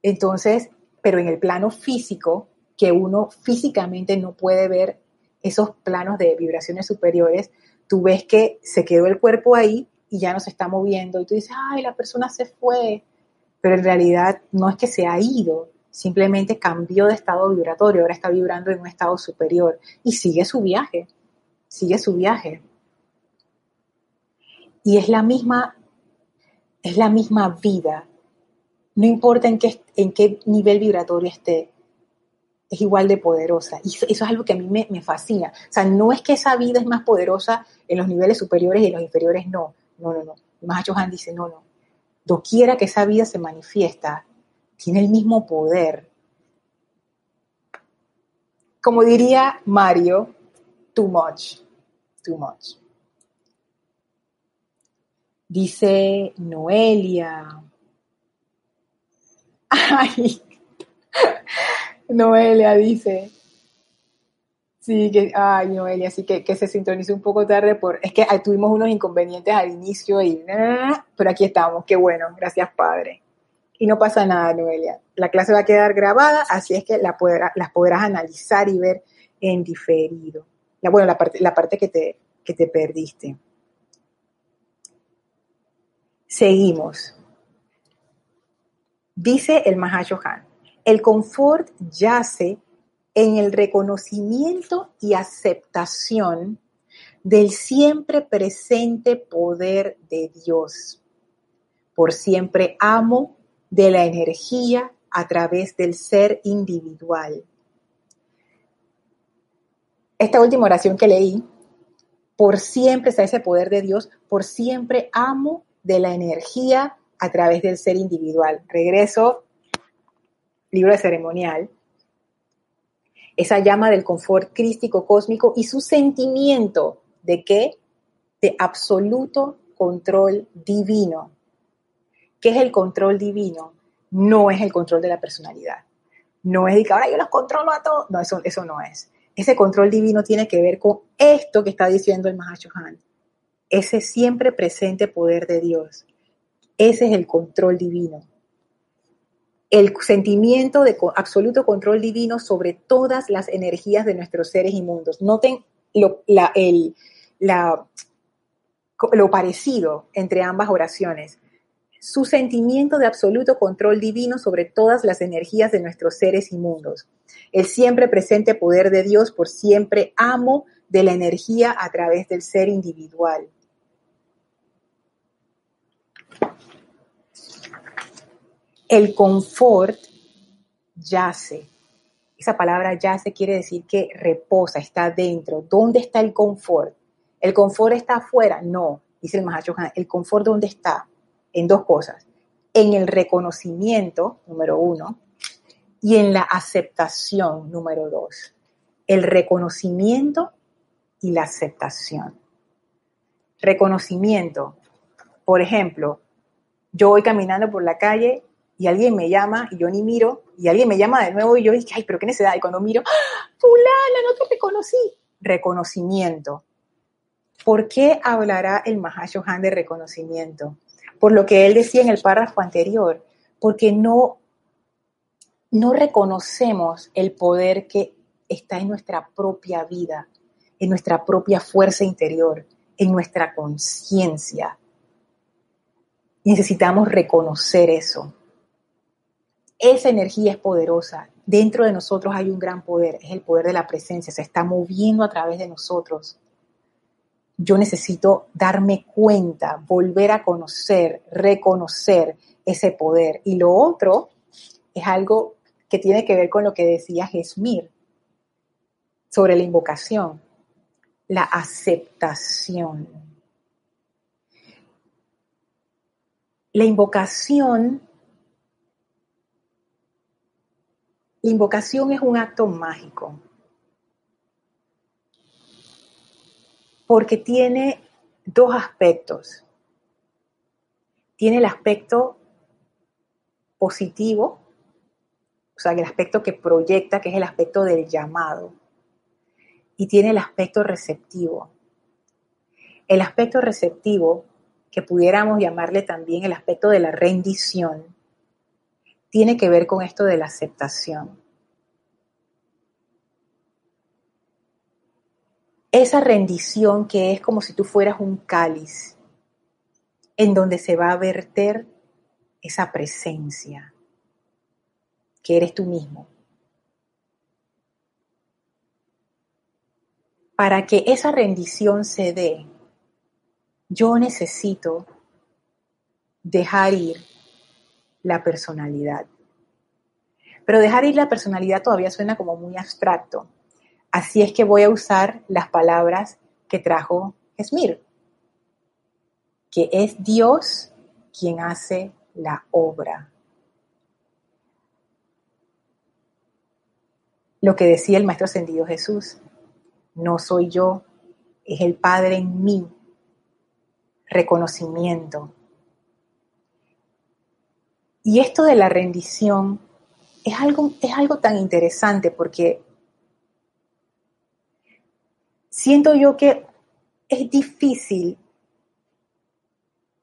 Entonces, pero en el plano físico, que uno físicamente no puede ver esos planos de vibraciones superiores, tú ves que se quedó el cuerpo ahí y ya no se está moviendo y tú dices, ay, la persona se fue, pero en realidad no es que se ha ido, simplemente cambió de estado vibratorio, ahora está vibrando en un estado superior y sigue su viaje, sigue su viaje y es la misma, es la misma vida. No importa en qué, en qué nivel vibratorio esté, es igual de poderosa. Y eso, es algo que a mí me, fascina. O sea, no es que esa vida es más poderosa en los niveles superiores y en los inferiores, no. No, no, no. Más Johan dice, no, no. Doquiera que esa vida se manifiesta, tiene el mismo poder. Como diría Mario, too much, too much. Dice Noelia. Ay, Noelia dice. Sí, que, ay, Noelia, sí que, que se sintonizó un poco tarde por, es que tuvimos unos inconvenientes al inicio y, pero aquí estamos, qué bueno, gracias Padre. Y no pasa nada, Noelia. La clase va a quedar grabada, así es que la las podrás analizar y ver en diferido. La, bueno, la parte, la parte que te, que te perdiste. Seguimos. Dice el Mahashohan, el confort yace en el reconocimiento y aceptación del siempre presente poder de Dios, por siempre amo de la energía a través del ser individual. Esta última oración que leí, por siempre está ese poder de Dios, por siempre amo de la energía a través del ser individual. Regreso, libro de ceremonial. Esa llama del confort crístico cósmico y su sentimiento de qué? De absoluto control divino. ¿Qué es el control divino? No es el control de la personalidad. No es de que ahora yo los controlo a todos. No, eso, eso no es. Ese control divino tiene que ver con esto que está diciendo el Mahashohan ese siempre presente poder de Dios. Ese es el control divino. El sentimiento de absoluto control divino sobre todas las energías de nuestros seres inmundos. Noten lo, lo parecido entre ambas oraciones. Su sentimiento de absoluto control divino sobre todas las energías de nuestros seres inmundos. El siempre presente poder de Dios por siempre amo de la energía a través del ser individual. El confort yace. Esa palabra yace quiere decir que reposa, está dentro. ¿Dónde está el confort? ¿El confort está afuera? No, dice el Mahacho ¿El confort dónde está? En dos cosas. En el reconocimiento, número uno, y en la aceptación, número dos. El reconocimiento y la aceptación. Reconocimiento. Por ejemplo, yo voy caminando por la calle y alguien me llama y yo ni miro, y alguien me llama de nuevo y yo dije, ay, pero qué necesidad. Y cuando miro, ¡Ah, fulana, no te reconocí. Reconocimiento. ¿Por qué hablará el Mahashohan de reconocimiento? Por lo que él decía en el párrafo anterior, porque no, no reconocemos el poder que está en nuestra propia vida, en nuestra propia fuerza interior, en nuestra conciencia. necesitamos reconocer eso. Esa energía es poderosa. Dentro de nosotros hay un gran poder, es el poder de la presencia, se está moviendo a través de nosotros. Yo necesito darme cuenta, volver a conocer, reconocer ese poder. Y lo otro es algo que tiene que ver con lo que decía Gesmir sobre la invocación, la aceptación. La invocación, la invocación es un acto mágico, porque tiene dos aspectos. Tiene el aspecto positivo, o sea, el aspecto que proyecta, que es el aspecto del llamado, y tiene el aspecto receptivo. El aspecto receptivo, que pudiéramos llamarle también el aspecto de la rendición, tiene que ver con esto de la aceptación. Esa rendición que es como si tú fueras un cáliz en donde se va a verter esa presencia que eres tú mismo. Para que esa rendición se dé, yo necesito dejar ir la personalidad. Pero dejar ir la personalidad todavía suena como muy abstracto. Así es que voy a usar las palabras que trajo Esmir, que es Dios quien hace la obra. Lo que decía el Maestro Ascendido Jesús, no soy yo, es el Padre en mí. Reconocimiento. Y esto de la rendición es algo, es algo tan interesante porque siento yo que es difícil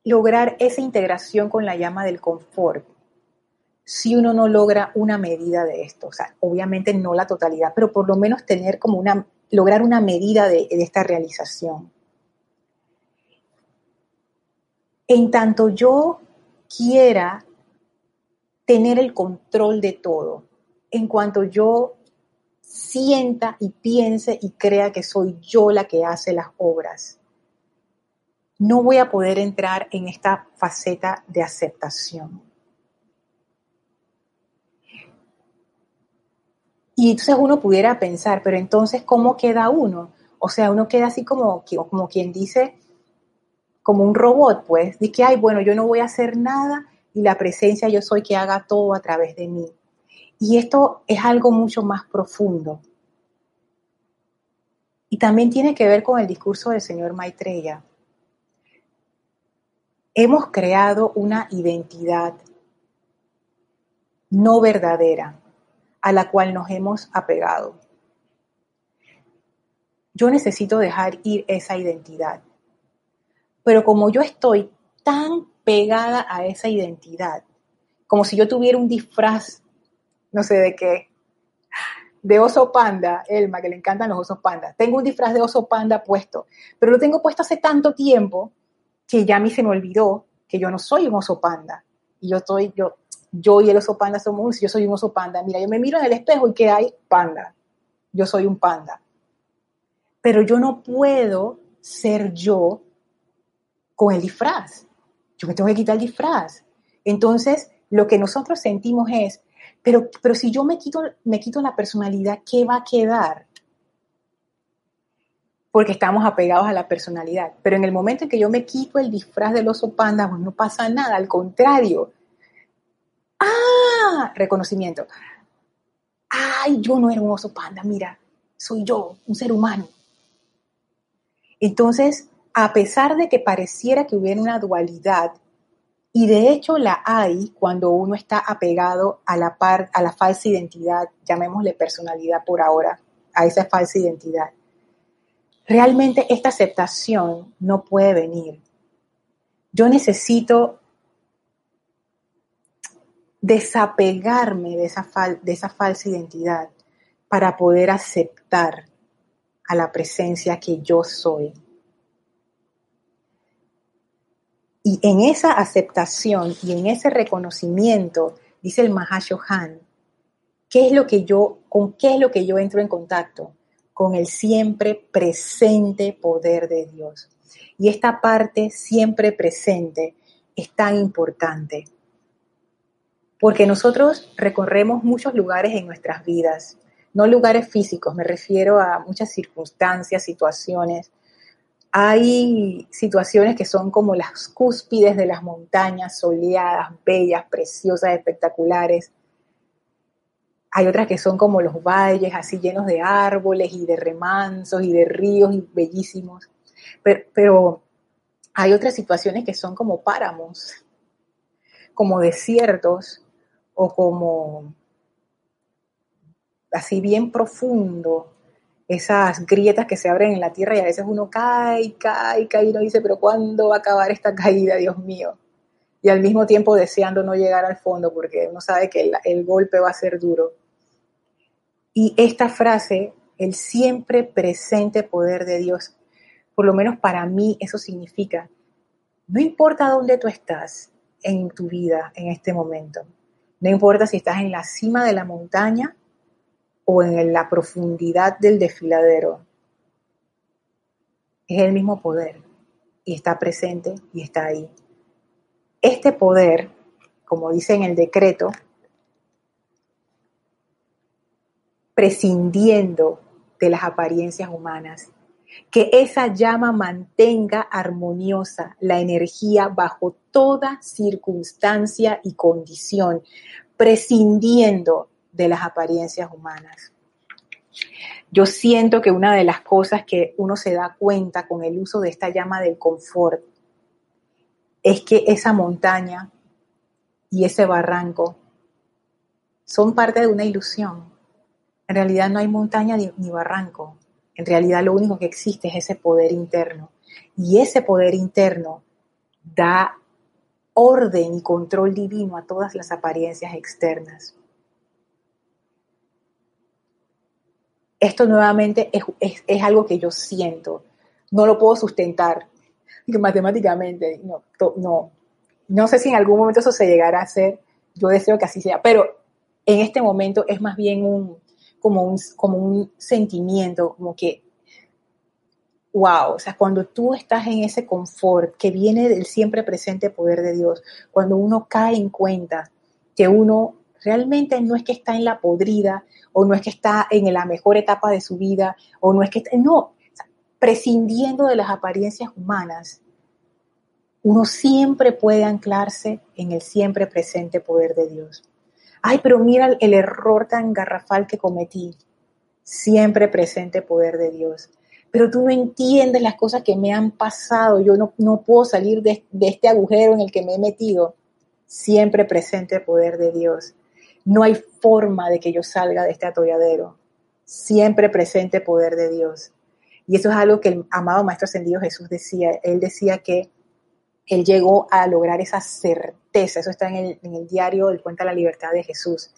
lograr esa integración con la llama del confort si uno no logra una medida de esto. O sea, obviamente no la totalidad, pero por lo menos tener como una, lograr una medida de, de esta realización. En tanto yo quiera tener el control de todo, en cuanto yo sienta y piense y crea que soy yo la que hace las obras, no voy a poder entrar en esta faceta de aceptación. Y entonces uno pudiera pensar, pero entonces, ¿cómo queda uno? O sea, uno queda así como, como quien dice, como un robot, pues, de que, ay, bueno, yo no voy a hacer nada y la presencia yo soy que haga todo a través de mí. Y esto es algo mucho más profundo. Y también tiene que ver con el discurso del señor Maitreya hemos creado una identidad no verdadera a la cual nos hemos apegado. Yo necesito dejar ir esa identidad. Pero como yo estoy tan pegada a esa identidad, como si yo tuviera un disfraz, no sé de qué, de oso panda, Elma, que le encantan los osos panda. Tengo un disfraz de oso panda puesto, pero lo tengo puesto hace tanto tiempo que ya a mí se me olvidó que yo no soy un oso panda. Y yo estoy, yo, yo y el oso panda somos, yo soy un oso panda. Mira, yo me miro en el espejo y que hay panda. Yo soy un panda. Pero yo no puedo ser yo con el disfraz. Yo me tengo que quitar el disfraz. Entonces, lo que nosotros sentimos es, pero, pero si yo me quito, me quito la personalidad, ¿qué va a quedar? porque estamos apegados a la personalidad. Pero en el momento en que yo me quito el disfraz del oso panda, pues no pasa nada, al contrario. ¡Ah! Reconocimiento. ¡Ay, yo no era un oso panda! Mira, soy yo, un ser humano. Entonces, a pesar de que pareciera que hubiera una dualidad, y de hecho la hay cuando uno está apegado a la, falsa identidad, llamémosle personalidad por ahora, a esa falsa identidad realmente esta aceptación no puede venir. Yo necesito desapegarme de esa, de esa falsa identidad para poder aceptar a la presencia que yo soy. Y en esa aceptación y en ese reconocimiento, dice el Mahashohan, ¿qué es lo que yo, con qué es lo que yo entro en contacto? Con el siempre presente poder de Dios. Y esta parte siempre presente es tan importante. Porque nosotros recorremos muchos lugares en nuestras vidas, no lugares físicos, me refiero a muchas circunstancias, situaciones. Hay situaciones que son como las cúspides de las montañas, soleadas, bellas, preciosas, espectaculares. Hay otras que son como los valles, así llenos de árboles y de remansos y de ríos y bellísimos. Pero, pero hay otras situaciones que son como páramos, como desiertos o como así bien profundo, esas grietas que se abren en la tierra y a veces uno cae, cae, cae y uno dice, pero ¿cuándo va a acabar esta caída, Dios mío? Y al mismo tiempo deseando no llegar al fondo porque uno sabe que el, el golpe va a ser duro. Y esta frase, el siempre presente poder de Dios, por lo menos para mí eso significa, no importa dónde tú estás en tu vida en este momento, no importa si estás en la cima de la montaña o en la profundidad del desfiladero. Es el mismo poder y está presente y está ahí. Este poder, como dice en el decreto, prescindiendo de las apariencias humanas, que esa llama mantenga armoniosa la energía bajo toda circunstancia y condición, prescindiendo de las apariencias humanas. Yo siento que una de las cosas que uno se da cuenta con el uso de esta llama del confort es que esa montaña y ese barranco son parte de una ilusión. En realidad no hay montaña ni, barranco. En realidad lo único que existe es ese poder interno. Y ese poder interno da orden y control divino a todas las apariencias externas. Esto nuevamente es, algo que yo siento, no lo puedo sustentar matemáticamente, no, no, no sé si en algún momento eso se llegará a hacer, yo deseo que así sea, pero en este momento es más bien un, como un, como un sentimiento, como que, wow, o sea, cuando tú estás en ese confort que viene del siempre presente poder de Dios, cuando uno cae en cuenta que uno realmente no es que está en la podrida o no es que está en la mejor etapa de su vida o no es que está, no, prescindiendo de las apariencias humanas, uno siempre puede anclarse en el siempre presente poder de Dios. Ay, pero mira el error tan garrafal que cometí. Siempre presente poder de Dios. Pero tú no entiendes las cosas que me han pasado. Yo no, no puedo salir de, de este agujero en el que me he metido. Siempre presente poder de Dios. No hay forma de que yo salga de este atolladero. Siempre presente poder de Dios. Y eso es algo que el amado Maestro Ascendido Jesús decía. Él decía que él llegó a lograr esa certeza. Eso está en el, diario del Cuenta la Libertad de Jesús.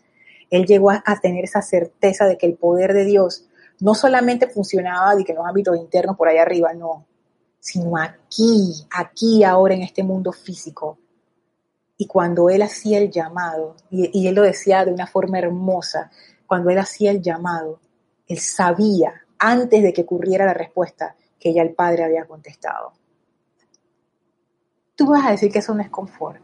Él llegó a, tener esa certeza de que el poder de Dios no solamente funcionaba de que en los ámbitos internos por ahí arriba, no, sino aquí, aquí, ahora en este mundo físico. Y cuando él hacía el llamado, y, él lo decía de una forma hermosa, cuando él hacía el llamado, él sabía, antes de que ocurriera la respuesta, que ya el Padre había contestado. Tú vas a decir que eso no es confort,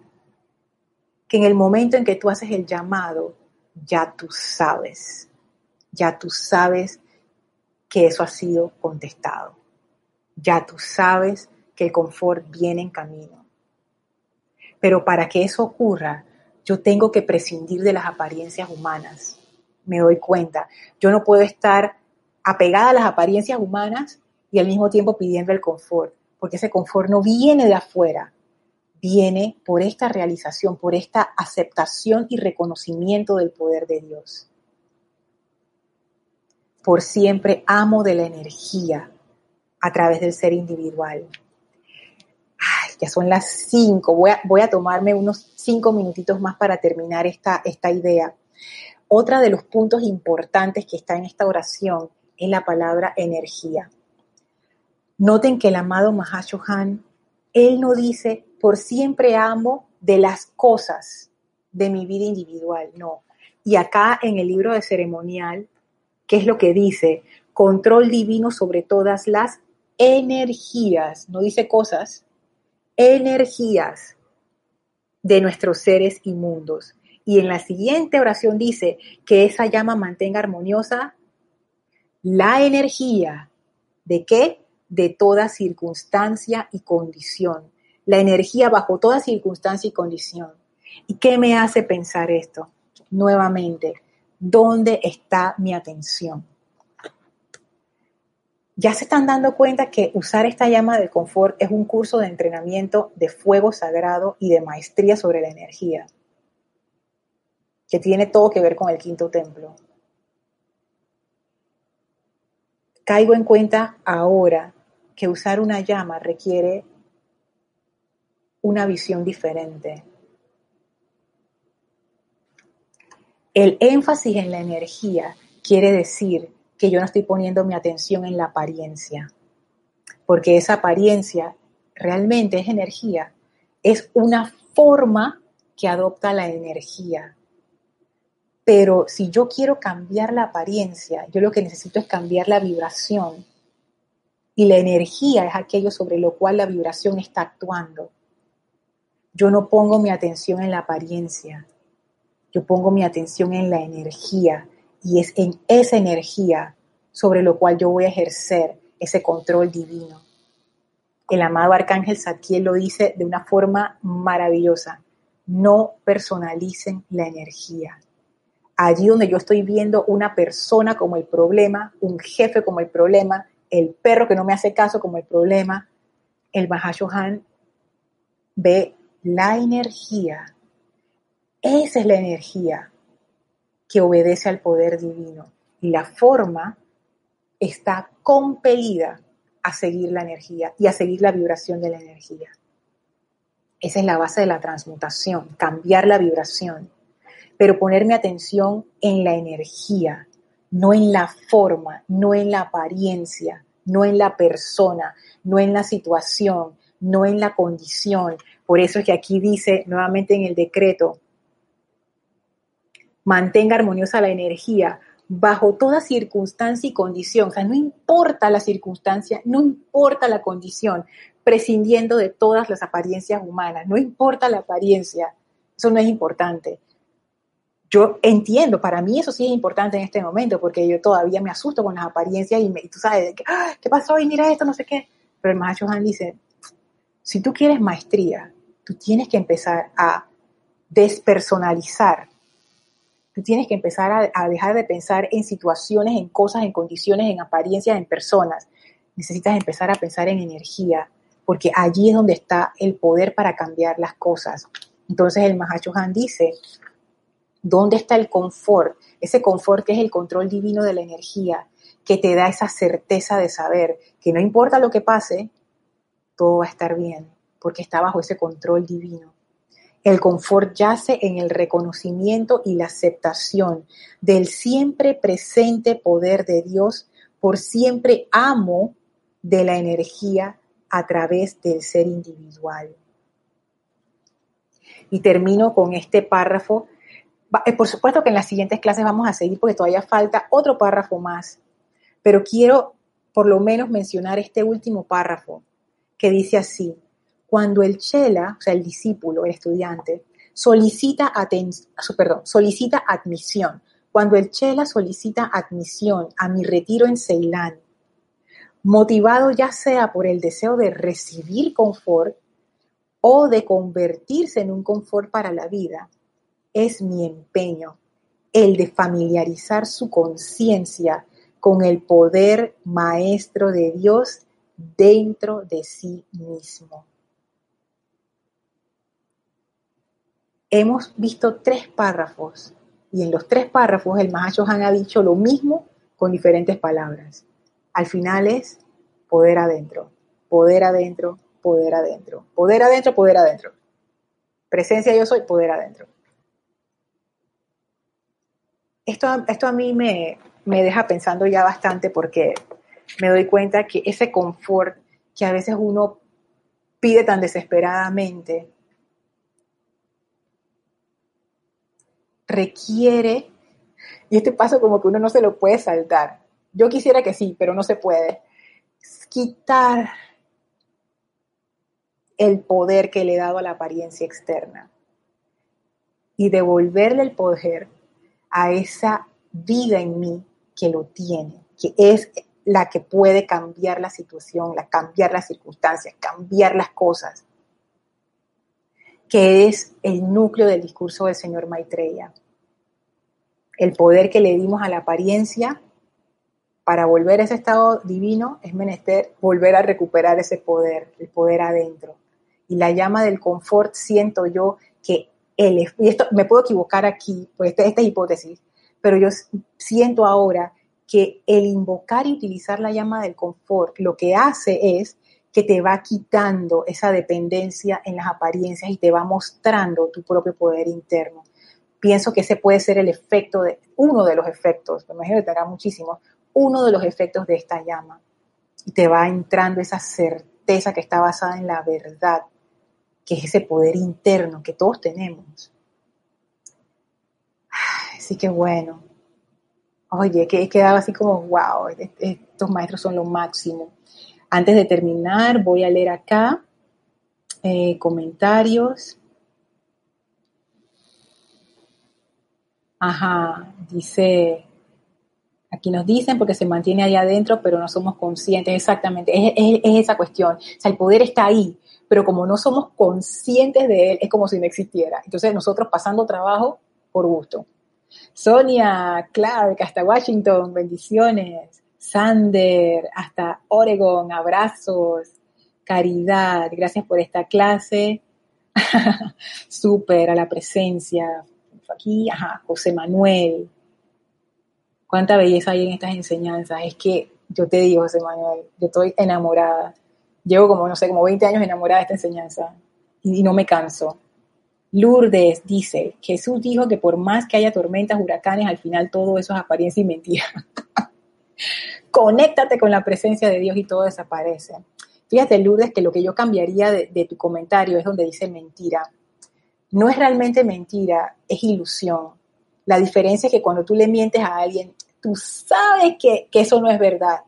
que en el momento en que tú haces el llamado, ya tú sabes, ya tú sabes que eso ha sido contestado, ya tú sabes que el confort viene en camino pero para que eso ocurra, yo tengo que prescindir de las apariencias humanas. Me doy cuenta. Yo no puedo estar apegada a las apariencias humanas y al mismo tiempo pidiendo el confort, porque ese confort no viene de afuera, viene por esta realización, por esta aceptación y reconocimiento del poder de Dios. Por siempre amo de la energía a través del ser individual ya son las cinco, voy a, tomarme unos cinco minutitos más para terminar esta, esta idea. Otra de los puntos importantes que está en esta oración es la palabra energía. Noten que el amado Mahashohan, él no dice, por siempre amo de las cosas de mi vida individual, no. Y acá en el libro de ceremonial, ¿qué es lo que dice? Control divino sobre todas las energías, no dice cosas, energías de nuestros seres inmundos. Y en la siguiente oración dice que esa llama mantenga armoniosa la energía de qué? De toda circunstancia y condición. La energía bajo toda circunstancia y condición. ¿Y qué me hace pensar esto? Nuevamente, ¿dónde está mi atención? Ya se están dando cuenta que usar esta llama del confort es un curso de entrenamiento de fuego sagrado y de maestría sobre la energía, que tiene todo que ver con el quinto templo. Caigo en cuenta ahora que usar una llama requiere una visión diferente. El énfasis en la energía quiere decir que yo no estoy poniendo mi atención en la apariencia, porque esa apariencia realmente es energía, es una forma que adopta la energía. Pero si yo quiero cambiar la apariencia, yo lo que necesito es cambiar la vibración. Y la energía es aquello sobre lo cual la vibración está actuando. Yo no pongo mi atención en la apariencia, yo pongo mi atención en la energía y es en esa energía sobre lo cual yo voy a ejercer ese control divino. El amado Arcángel Zadkiel lo dice de una forma maravillosa. No personalicen la energía allí donde yo estoy viendo una persona como el problema, un jefe como el problema, el perro que no me hace caso como el problema, el Mahashohan ve la energía. Esa es la energía que obedece al poder divino. Y la forma está compelida a seguir la energía y a seguir la vibración de la energía. Esa es la base de la transmutación, cambiar la vibración pero ponerme atención en la energía, no en la forma, no en la apariencia, no en la persona, no en la situación, no en la condición. Por eso es que aquí dice nuevamente en el decreto, mantenga armoniosa la energía bajo toda circunstancia y condición. O sea, no importa la circunstancia, no importa la condición, prescindiendo de todas las apariencias humanas, no importa la apariencia, eso no es importante yo entiendo, para mí eso sí es importante en este momento, porque yo todavía me asusto con las apariencias y, me, tú sabes, ah, ¿qué pasó? Y mira esto, no sé qué. Pero el Mahacho Han dice, si tú quieres maestría, tú tienes que empezar a despersonalizar. Tú tienes que empezar a, dejar de pensar en situaciones, en cosas, en condiciones, en apariencias, en personas. Necesitas empezar a pensar en energía, porque allí es donde está el poder para cambiar las cosas. Entonces el Mahacho Han dice, ¿Dónde está el confort? Ese confort que es el control divino de la energía, que te da esa certeza de saber que no importa lo que pase, todo va a estar bien, porque está bajo ese control divino. El confort yace en el reconocimiento y la aceptación del siempre presente poder de Dios. Por siempre amo de la energía a través del ser individual. Y termino con este párrafo. Eh, por supuesto que en las siguientes clases vamos a seguir porque todavía falta otro párrafo más, pero quiero por lo menos mencionar este último párrafo que dice así, cuando el chela, o sea, el discípulo, el estudiante, solicita, solicita admisión, cuando el chela solicita admisión a mi retiro en Ceilán, motivado ya sea por el deseo de recibir confort o de convertirse en un confort para la vida, es mi empeño, el de familiarizar su conciencia con el poder maestro de Dios dentro de sí mismo. Hemos visto tres párrafos y en los tres párrafos el Han ha dicho lo mismo con diferentes palabras. Al final es poder adentro, poder adentro, poder adentro, poder adentro, poder adentro. Presencia yo soy, poder adentro esto, esto a mí me, me deja pensando ya bastante porque me doy cuenta que ese confort que a veces uno pide tan desesperadamente, requiere, y este paso como que uno no se lo puede saltar. Yo quisiera que sí, pero no se puede. quitar el poder que le he dado a la apariencia externa y devolverle el poder a esa vida en mí que lo tiene, que es la que puede cambiar la situación, la, cambiar las circunstancias, cambiar las cosas, que es el núcleo del discurso del señor Maitreya. El poder que le dimos a la apariencia para volver a ese estado divino es menester volver a recuperar ese poder, el poder adentro. Y la llama del confort siento yo que y esto me puedo equivocar aquí, pues esta, esta hipótesis, pero yo siento ahora que el invocar y utilizar la llama del confort lo que hace es que te va quitando esa dependencia en las apariencias y te va mostrando tu propio poder interno. Pienso que ese puede ser el efecto de, uno de los efectos, me imagino que tendrá muchísimos, uno de los efectos de esta llama. Y te va entrando esa certeza que está basada en la verdad, que es ese poder interno que todos tenemos. Así que bueno, oye, que he quedado así como, wow, estos maestros son lo máximo. Antes de terminar, voy a leer acá eh, comentarios. Ajá, dice, aquí nos dicen porque se mantiene ahí adentro, pero no somos conscientes, exactamente, es, esa cuestión. O sea, el poder está ahí, pero como no somos conscientes de él, es como si no existiera. Entonces nosotros pasando trabajo por gusto. Sonia, Clark, hasta Washington, bendiciones. Sander, hasta Oregon, abrazos. Caridad, gracias por esta clase. Súper, a la presencia. Aquí, José Manuel. Cuánta belleza hay en estas enseñanzas. Es que yo te digo, José Manuel, yo estoy enamorada. Llevo como, no sé, como 20 años enamorada de esta enseñanza y no me canso. Lourdes dice, Jesús dijo que por más que haya tormentas, huracanes, al final todo eso es apariencia y mentira. Conéctate con la presencia de Dios y todo desaparece. Fíjate, Lourdes, que lo que yo cambiaría de, tu comentario es donde dice mentira. No es realmente mentira, es ilusión. La diferencia es que cuando tú le mientes a alguien, tú sabes que, eso no es verdad,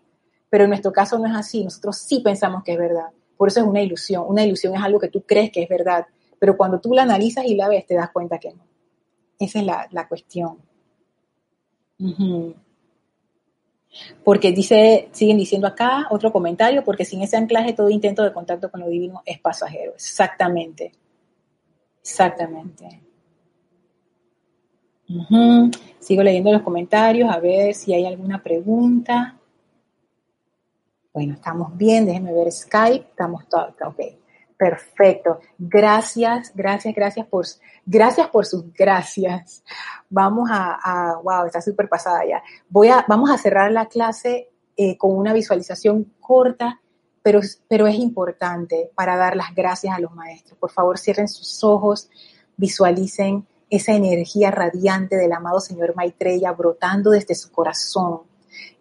pero en nuestro caso no es así, nosotros sí pensamos que es verdad. Por eso es una ilusión. Una ilusión es algo que tú crees que es verdad, pero cuando tú la analizas y la ves, te das cuenta que no. Esa es la, cuestión. Porque dice, siguen diciendo acá, otro comentario, porque sin ese anclaje todo intento de contacto con lo divino es pasajero. Exactamente. Exactamente. Sigo leyendo los comentarios a ver si hay alguna pregunta. Bueno, estamos bien, déjenme ver Skype, estamos todos, ok. Perfecto. Gracias, gracias, gracias por, gracias por sus gracias. Vamos a, wow, está súper pasada ya. Voy a, vamos a cerrar la clase eh, con una visualización corta, pero, pero es importante para dar las gracias a los maestros. Por favor, cierren sus ojos, visualicen esa energía radiante del amado Señor Maitreya brotando desde su corazón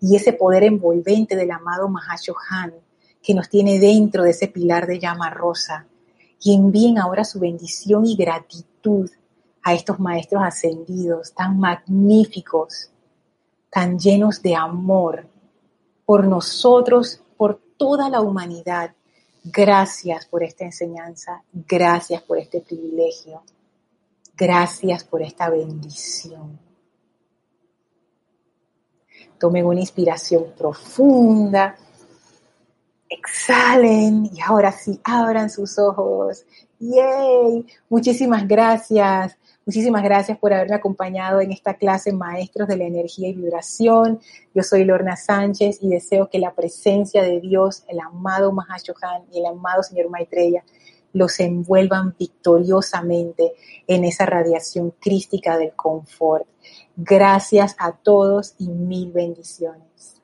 y ese poder envolvente del amado Mahashohan que nos tiene dentro de ese pilar de llama rosa y envíen ahora su bendición y gratitud a estos maestros ascendidos tan magníficos, tan llenos de amor por nosotros, por toda la humanidad. Gracias por esta enseñanza, gracias por este privilegio, gracias por esta bendición. Tomen una inspiración profunda exhalen y ahora sí abran sus ojos. ¡Yay! Muchísimas gracias. Muchísimas gracias por haberme acompañado en esta clase Maestros de la Energía y Vibración. Yo soy Lorna Sánchez y deseo que la presencia de Dios, el amado Mahashohan y el amado Señor Maitreya los envuelvan victoriosamente en esa radiación crística del confort. Gracias a todos y mil bendiciones.